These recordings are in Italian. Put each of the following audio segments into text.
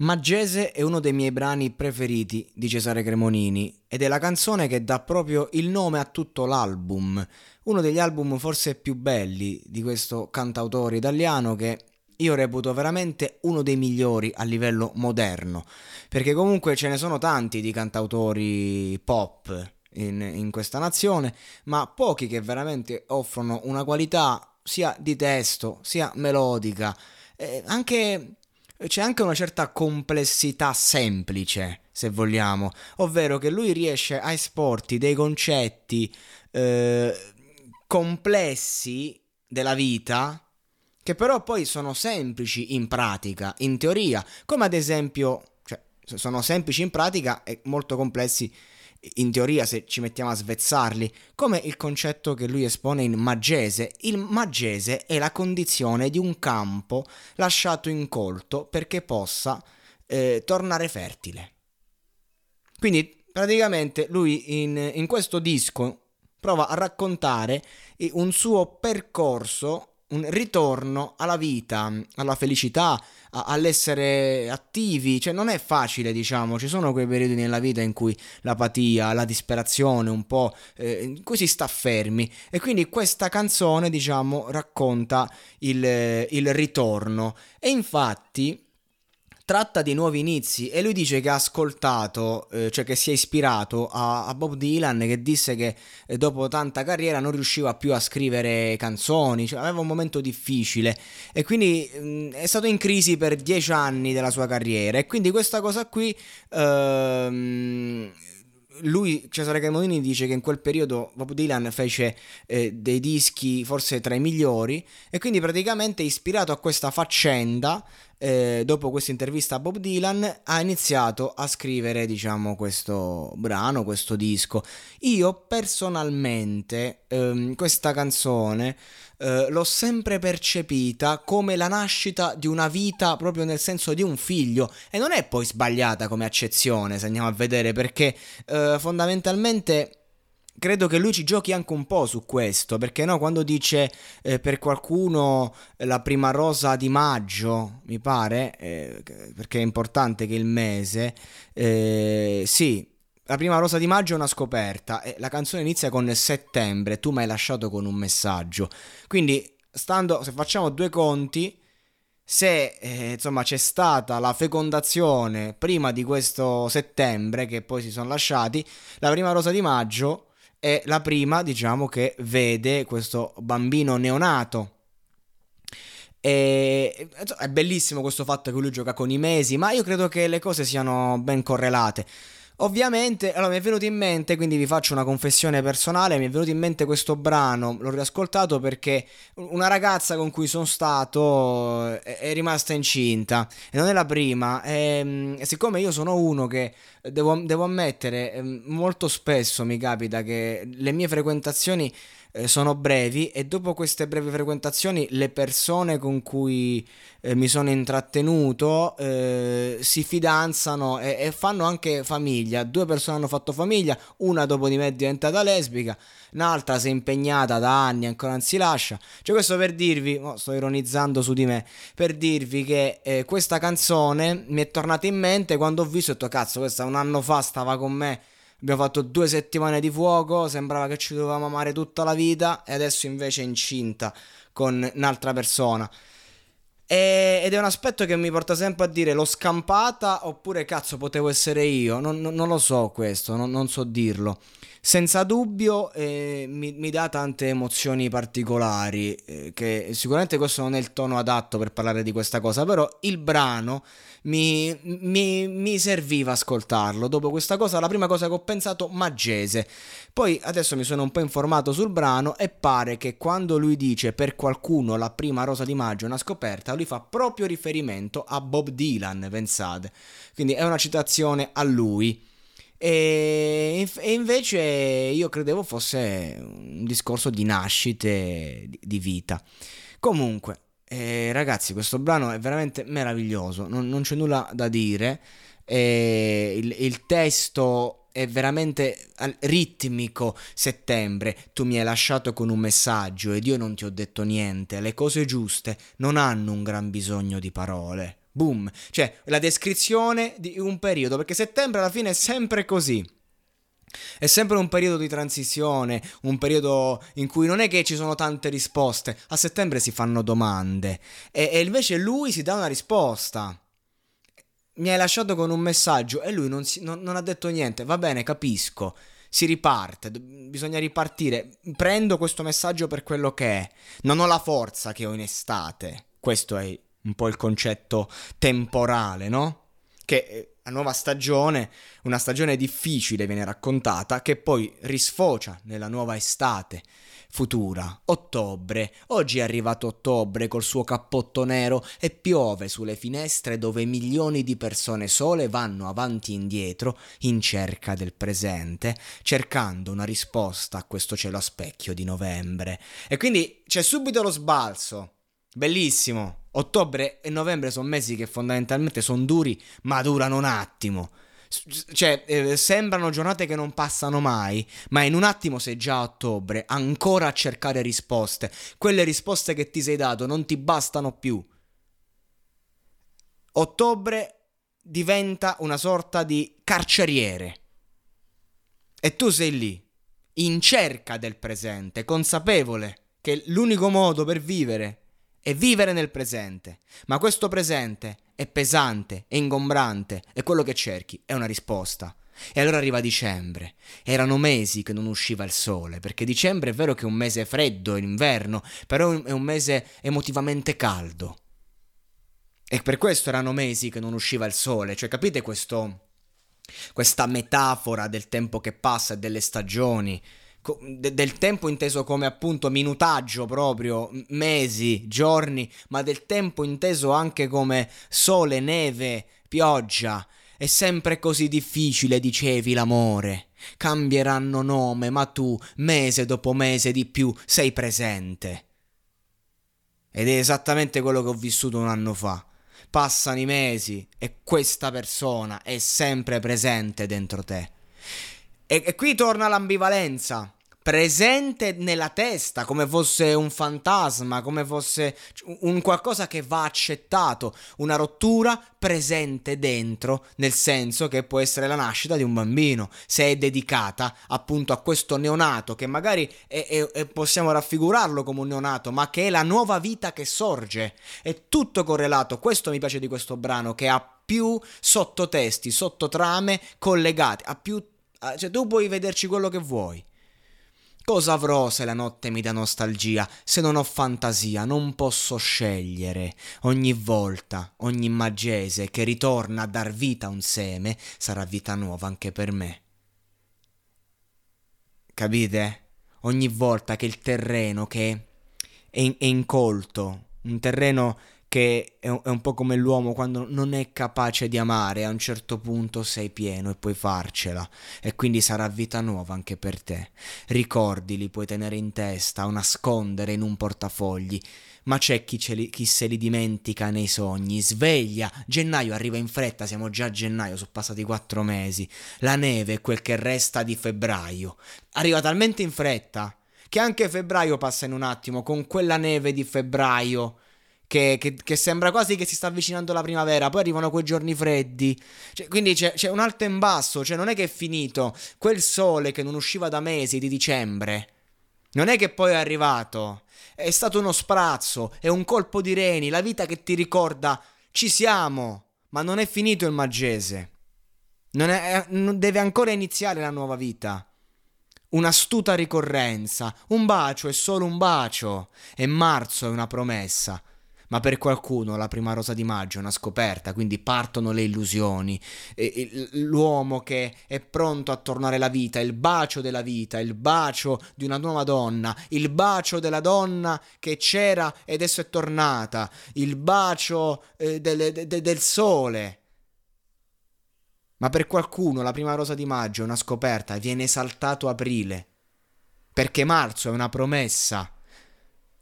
Maggese è uno dei miei brani preferiti di Cesare Cremonini ed è la canzone che dà proprio il nome a tutto l'album, uno degli album forse più belli di questo cantautore italiano che io reputo veramente uno dei migliori a livello moderno, perché comunque ce ne sono tanti di cantautori pop in, in questa nazione, ma pochi che veramente offrono una qualità sia di testo sia melodica, eh, anche c'è anche una certa complessità semplice, se vogliamo, ovvero che lui riesce a esporti dei concetti eh, complessi della vita che però poi sono semplici in pratica, in teoria, come ad esempio, cioè, sono semplici in pratica e molto complessi in teoria se ci mettiamo a svezzarli, come il concetto che lui espone in Maggese. Il Maggese è la condizione di un campo lasciato incolto perché possa eh, tornare fertile. Quindi praticamente lui in, in questo disco prova a raccontare un suo percorso un ritorno alla vita, alla felicità, a, all'essere attivi, cioè non è facile, diciamo, ci sono quei periodi nella vita in cui l'apatia, la disperazione, un po' eh, in cui si sta fermi. E quindi questa canzone, diciamo, racconta il, il ritorno. E infatti tratta di nuovi inizi e lui dice che ha ascoltato, eh, cioè che si è ispirato a, a Bob Dylan che disse che eh, dopo tanta carriera non riusciva più a scrivere canzoni, cioè aveva un momento difficile. E quindi mh, mm, è stato in crisi per dieci anni della sua carriera. E quindi questa cosa qui... Ehm, lui, Cesare Cremonini, dice che in quel periodo Bob Dylan fece eh, dei dischi forse tra i migliori e quindi praticamente ispirato a questa faccenda, eh, dopo questa intervista a Bob Dylan, ha iniziato a scrivere, diciamo, questo brano, questo disco. Io personalmente ehm, questa canzone eh, l'ho sempre percepita come la nascita di una vita proprio nel senso di un figlio e non è poi sbagliata come accezione se andiamo a vedere perché eh, fondamentalmente credo che lui ci giochi anche un po' su questo, perché no, quando dice eh, per qualcuno la prima rosa di maggio, mi pare, eh, perché è importante che il mese, eh, sì, la prima rosa di maggio è una scoperta e la canzone inizia con settembre, tu mi hai lasciato con un messaggio. Quindi, stando, se facciamo due conti, se eh, insomma c'è stata la fecondazione prima di questo settembre, che poi si sono lasciati, la prima rosa di maggio è la prima, diciamo, che vede questo bambino neonato. E, è bellissimo questo fatto che lui gioca con i mesi, ma io credo che le cose siano ben correlate. Ovviamente, allora mi è venuto in mente, quindi vi faccio una confessione personale, mi è venuto in mente questo brano, l'ho riascoltato perché una ragazza con cui sono stato è, è rimasta incinta. E non è la prima e, e siccome io sono uno che devo, devo ammettere, molto spesso mi capita che le mie frequentazioni eh, sono brevi e dopo queste brevi frequentazioni le persone con cui eh, mi sono intrattenuto eh, si fidanzano e, e, fanno anche famiglia. Due persone hanno fatto famiglia, una dopo di me è diventata lesbica, un'altra si è impegnata da anni e ancora non si lascia. Cioè questo per dirvi, oh, sto ironizzando su di me, per dirvi che eh, questa canzone mi è tornata in mente quando ho visto e ho detto cazzo questa un anno fa stava con me Abbiamo fatto due settimane di fuoco, sembrava che ci dovevamo amare tutta la vita e adesso invece è incinta con un'altra persona. E, ed è un aspetto che mi porta sempre a dire l'ho scampata oppure cazzo potevo essere io. Non, non, non lo so questo, non, non so dirlo. Senza dubbio eh, mi, mi, dà tante emozioni particolari, eh, che sicuramente questo non è il tono adatto per parlare di questa cosa, però il brano mi, mi, mi serviva ascoltarlo. Dopo questa cosa, la prima cosa che ho pensato, Maggese. Poi adesso mi sono un po' informato sul brano e pare che quando lui dice per qualcuno la prima rosa di maggio è una scoperta, lui fa proprio riferimento a Bob Dylan, pensate. Quindi è una citazione a lui. E, e, invece io credevo fosse un discorso di nascite, di, di vita. Comunque, eh, ragazzi, questo brano è veramente meraviglioso, non, non c'è nulla da dire. Eh, il, il testo è veramente ritmico. Settembre, tu mi hai lasciato con un messaggio ed io non ti ho detto niente. Le cose giuste non hanno un gran bisogno di parole. Boom. Cioè, la descrizione di un periodo, perché settembre alla fine è sempre così. È sempre un periodo di transizione, un periodo in cui non è che ci sono tante risposte, a settembre si fanno domande e, e invece lui si dà una risposta. Mi hai lasciato con un messaggio e lui non, si, non, non ha detto niente, va bene, capisco, si riparte, bisogna ripartire, prendo questo messaggio per quello che è, non ho la forza che ho in estate, questo è un po' il concetto temporale, no? Che eh, la nuova stagione, una stagione difficile viene raccontata, che poi risfocia nella nuova estate futura, ottobre. Oggi è arrivato ottobre col suo cappotto nero e piove sulle finestre dove milioni di persone sole vanno avanti e indietro in cerca del presente, cercando una risposta a questo cielo a specchio di novembre. E quindi c'è subito lo sbalzo. Bellissimo. Ottobre e novembre sono mesi che fondamentalmente sono duri, ma durano un attimo. Cioè, eh, sembrano giornate che non passano mai, ma in un attimo sei già a ottobre, ancora a cercare risposte. Quelle risposte che ti sei dato non ti bastano più. Ottobre diventa una sorta di carceriere. E tu sei lì, in cerca del presente, consapevole che l'unico modo per vivere e vivere nel presente. Ma questo presente è pesante, è ingombrante e quello che cerchi è una risposta. E allora arriva dicembre. Erano mesi che non usciva il sole, perché dicembre è vero che è un mese freddo, è inverno, però è un mese emotivamente caldo. E per questo erano mesi che non usciva il sole, cioè capite questo, questa metafora del tempo che passa e delle stagioni, del tempo inteso come appunto minutaggio proprio, mesi, giorni, ma del tempo inteso anche come sole, neve, pioggia. È sempre così difficile, dicevi, l'amore. Cambieranno nome, ma tu, mese dopo mese di più, sei presente. Ed è esattamente quello che ho vissuto un anno fa. Passano i mesi e questa persona è sempre presente dentro te. E, e qui torna l'ambivalenza presente nella testa, come fosse un fantasma, come fosse un qualcosa che va accettato, una rottura presente dentro, nel senso che può essere la nascita di un bambino, se è dedicata appunto a questo neonato che magari è, è, è, possiamo raffigurarlo come un neonato, ma che è la nuova vita che sorge. È tutto correlato. Questo mi piace di questo brano che ha più sottotesti, sottotrame collegate, ha più cioè tu puoi vederci quello che vuoi. Cosa avrò se la notte mi dà nostalgia, se non ho fantasia, non posso scegliere. Ogni volta, ogni maggese che ritorna a dar vita a un seme, sarà vita nuova anche per me. Capite? Ogni volta che il terreno che è, è incolto, un terreno che è un, po' come l'uomo quando non è capace di amare, a un certo punto sei pieno e puoi farcela e quindi sarà vita nuova anche per te. Ricordi li puoi tenere in testa o nascondere in un portafogli, ma c'è chi, li, chi se li dimentica nei sogni. Sveglia, gennaio arriva in fretta, siamo già a gennaio, sono passati quattro mesi. La neve è quel che resta di febbraio. Arriva talmente in fretta che anche febbraio passa in un attimo con quella neve di febbraio che, che, che, sembra quasi che si sta avvicinando la primavera, poi arrivano quei giorni freddi, cioè, quindi c'è, c'è, un alto un basso, cioè non è che è finito, quel sole che non usciva da mesi di dicembre, non è che poi è arrivato, è stato uno sprazzo, è un colpo di reni, la vita che ti ricorda, ci siamo, ma non è finito il Maggese, non è, deve ancora iniziare la nuova vita. Un'astuta ricorrenza, un bacio è solo un bacio, e marzo è una promessa ma per qualcuno la prima rosa di maggio è una scoperta, quindi partono le illusioni. E, l'uomo che è pronto a tornare alla vita, il bacio della vita, il bacio di una nuova donna, il bacio della donna che c'era ed adesso è tornata, il bacio eh, del, de, del sole. Ma per qualcuno la prima rosa di maggio è una scoperta e viene esaltato aprile. Perché marzo è una promessa.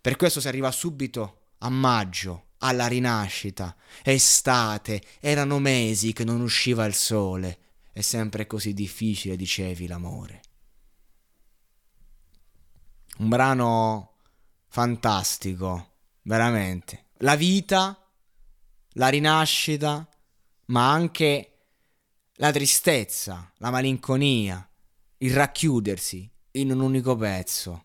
Per questo si arriva subito a maggio, alla rinascita, estate, erano mesi che non usciva il sole. È sempre così difficile, dicevi, l'amore. Un brano fantastico, veramente. La vita, la rinascita, ma anche la tristezza, la malinconia, il racchiudersi in un unico pezzo.